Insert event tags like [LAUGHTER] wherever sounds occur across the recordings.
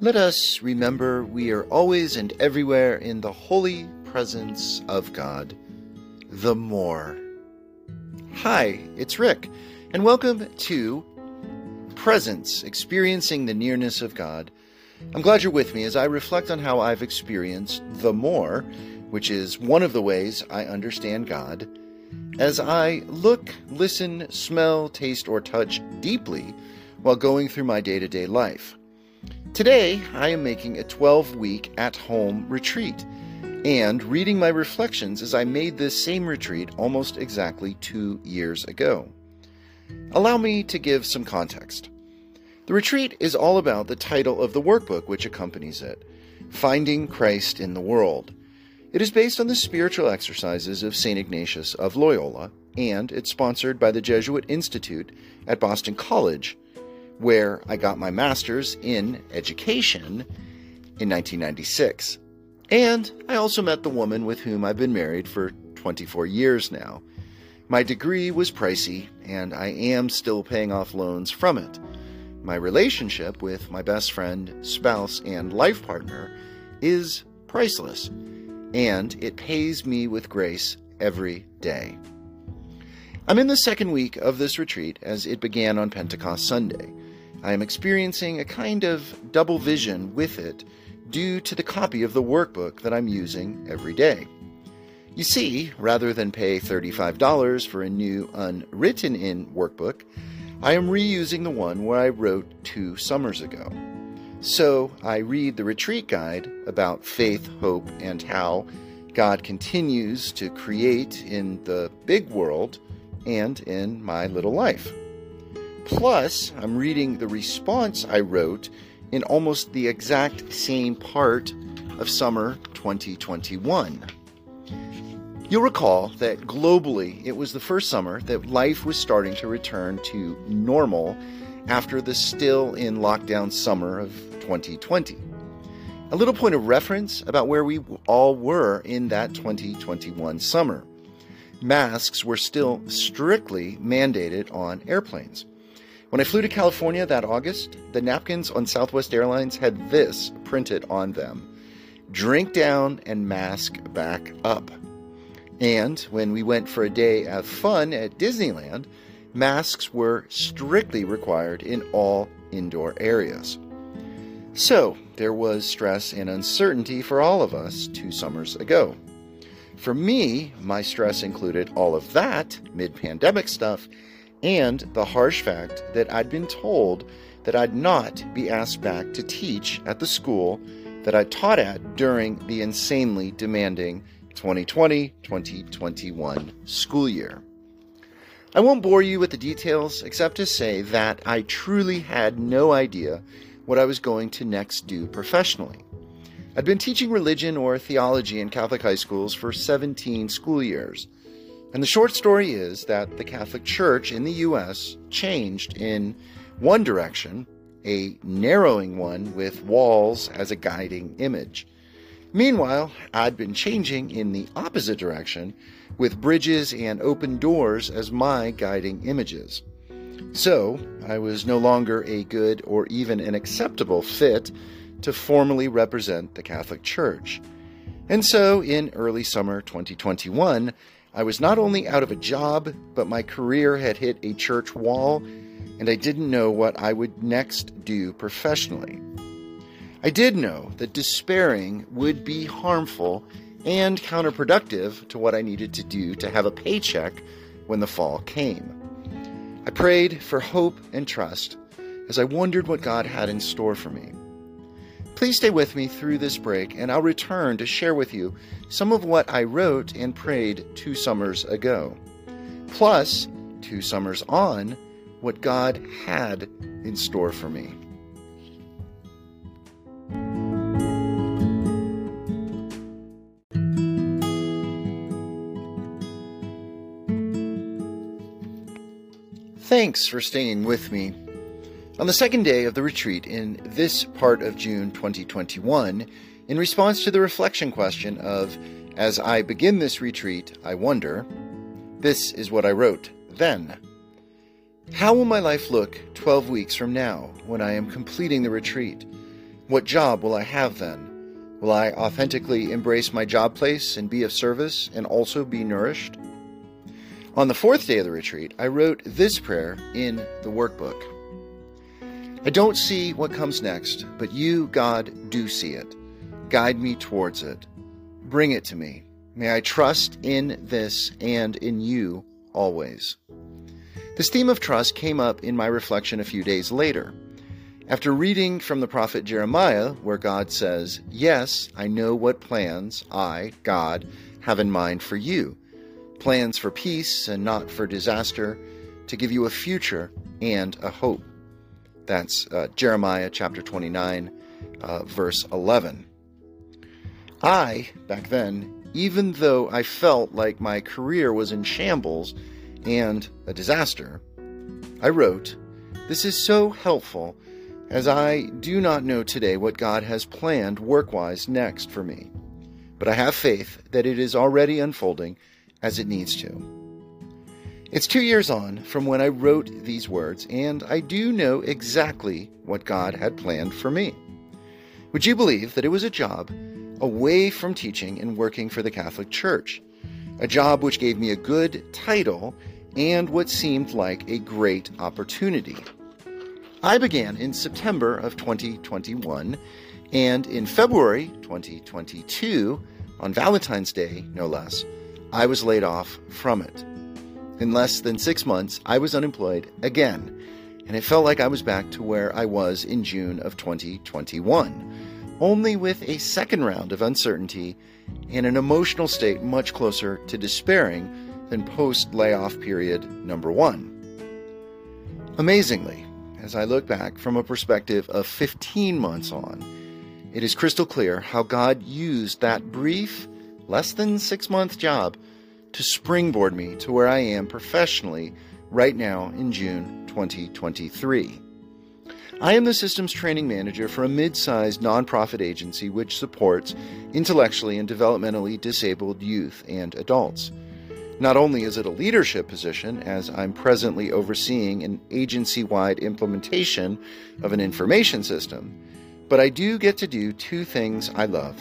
Let us remember we are always and everywhere in the holy presence of God, the more. Hi, it's Rick, and welcome to Presence Experiencing the Nearness of God. I'm glad you're with me as I reflect on how I've experienced the more, which is one of the ways I understand God, as I look, listen, smell, taste, or touch deeply while going through my day to day life. Today, I am making a 12 week at home retreat and reading my reflections as I made this same retreat almost exactly two years ago. Allow me to give some context. The retreat is all about the title of the workbook which accompanies it Finding Christ in the World. It is based on the spiritual exercises of St. Ignatius of Loyola, and it's sponsored by the Jesuit Institute at Boston College where I got my master's in education in 1996. And I also met the woman with whom I've been married for 24 years now. My degree was pricey, and I am still paying off loans from it. My relationship with my best friend, spouse, and life partner is priceless, and it pays me with grace every day. I'm in the second week of this retreat as it began on Pentecost Sunday. I am experiencing a kind of double vision with it due to the copy of the workbook that I'm using every day. You see, rather than pay $35 for a new unwritten in workbook, I am reusing the one where I wrote two summers ago. So I read the retreat guide about faith, hope, and how God continues to create in the big world and in my little life. Plus, I'm reading the response I wrote in almost the exact same part of summer 2021. You'll recall that globally, it was the first summer that life was starting to return to normal after the still in lockdown summer of 2020. A little point of reference about where we all were in that 2021 summer. Masks were still strictly mandated on airplanes. When I flew to California that August, the napkins on Southwest Airlines had this printed on them drink down and mask back up. And when we went for a day of fun at Disneyland, masks were strictly required in all indoor areas. So, there was stress and uncertainty for all of us two summers ago. For me, my stress included all of that mid pandemic stuff and the harsh fact that I'd been told that I'd not be asked back to teach at the school that I taught at during the insanely demanding 2020 2021 school year. I won't bore you with the details except to say that I truly had no idea what I was going to next do professionally. I'd been teaching religion or theology in Catholic high schools for 17 school years. And the short story is that the Catholic Church in the U.S. changed in one direction, a narrowing one with walls as a guiding image. Meanwhile, I'd been changing in the opposite direction, with bridges and open doors as my guiding images. So, I was no longer a good or even an acceptable fit to formally represent the Catholic Church. And so, in early summer 2021, I was not only out of a job, but my career had hit a church wall, and I didn't know what I would next do professionally. I did know that despairing would be harmful and counterproductive to what I needed to do to have a paycheck when the fall came. I prayed for hope and trust as I wondered what God had in store for me. Please stay with me through this break, and I'll return to share with you some of what I wrote and prayed two summers ago. Plus, two summers on, what God had in store for me. Thanks for staying with me on the second day of the retreat in this part of June 2021, in response to the reflection question of, As I begin this retreat, I wonder, this is what I wrote then. How will my life look 12 weeks from now when I am completing the retreat? What job will I have then? Will I authentically embrace my job place and be of service and also be nourished? On the fourth day of the retreat, I wrote this prayer in the workbook. I don't see what comes next, but you, God, do see it. Guide me towards it. Bring it to me. May I trust in this and in you always. This theme of trust came up in my reflection a few days later. After reading from the prophet Jeremiah, where God says, Yes, I know what plans I, God, have in mind for you plans for peace and not for disaster, to give you a future and a hope. That's uh, Jeremiah chapter 29, uh, verse 11. I, back then, even though I felt like my career was in shambles and a disaster, I wrote, This is so helpful as I do not know today what God has planned work wise next for me. But I have faith that it is already unfolding as it needs to. It's two years on from when I wrote these words, and I do know exactly what God had planned for me. Would you believe that it was a job away from teaching and working for the Catholic Church? A job which gave me a good title and what seemed like a great opportunity. I began in September of 2021, and in February 2022, on Valentine's Day, no less, I was laid off from it. In less than six months, I was unemployed again, and it felt like I was back to where I was in June of 2021, only with a second round of uncertainty and an emotional state much closer to despairing than post layoff period number one. Amazingly, as I look back from a perspective of 15 months on, it is crystal clear how God used that brief, less than six month job to springboard me to where I am professionally right now in June 2023. I am the systems training manager for a mid sized nonprofit agency which supports intellectually and developmentally disabled youth and adults. Not only is it a leadership position, as I'm presently overseeing an agency wide implementation of an information system, but I do get to do two things I love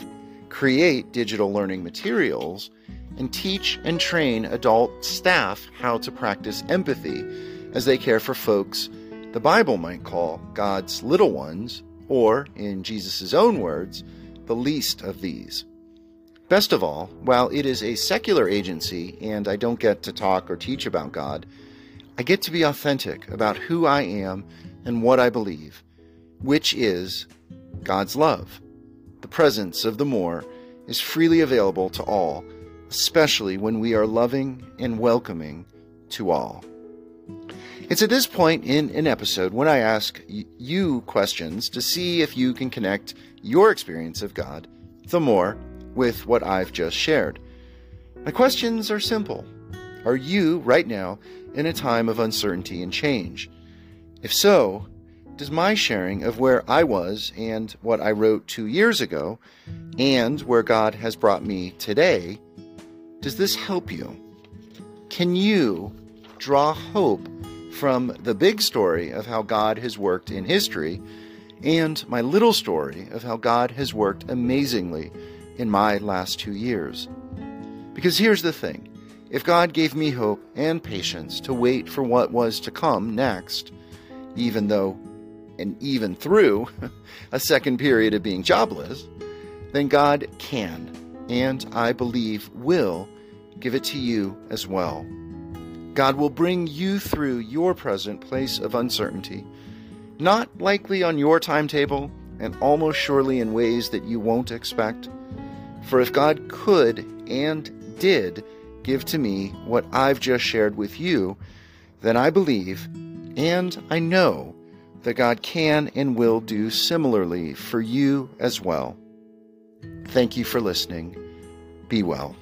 create digital learning materials and teach and train adult staff how to practice empathy as they care for folks the Bible might call God's little ones, or, in Jesus' own words, the least of these. Best of all, while it is a secular agency and I don't get to talk or teach about God, I get to be authentic about who I am and what I believe, which is God's love. The presence of the more is freely available to all, especially when we are loving and welcoming to all. It's at this point in an episode when I ask you questions to see if you can connect your experience of God, the more, with what I've just shared. My questions are simple. Are you, right now, in a time of uncertainty and change? If so, does my sharing of where I was and what I wrote two years ago, and where God has brought me today, does this help you? Can you draw hope from the big story of how God has worked in history and my little story of how God has worked amazingly in my last two years. Because here's the thing if God gave me hope and patience to wait for what was to come next, even though and even through [LAUGHS] a second period of being jobless, then God can, and I believe will, give it to you as well. God will bring you through your present place of uncertainty, not likely on your timetable and almost surely in ways that you won't expect for if God could and did give to me what I've just shared with you, then I believe and I know that God can and will do similarly for you as well. Thank you for listening. Be well.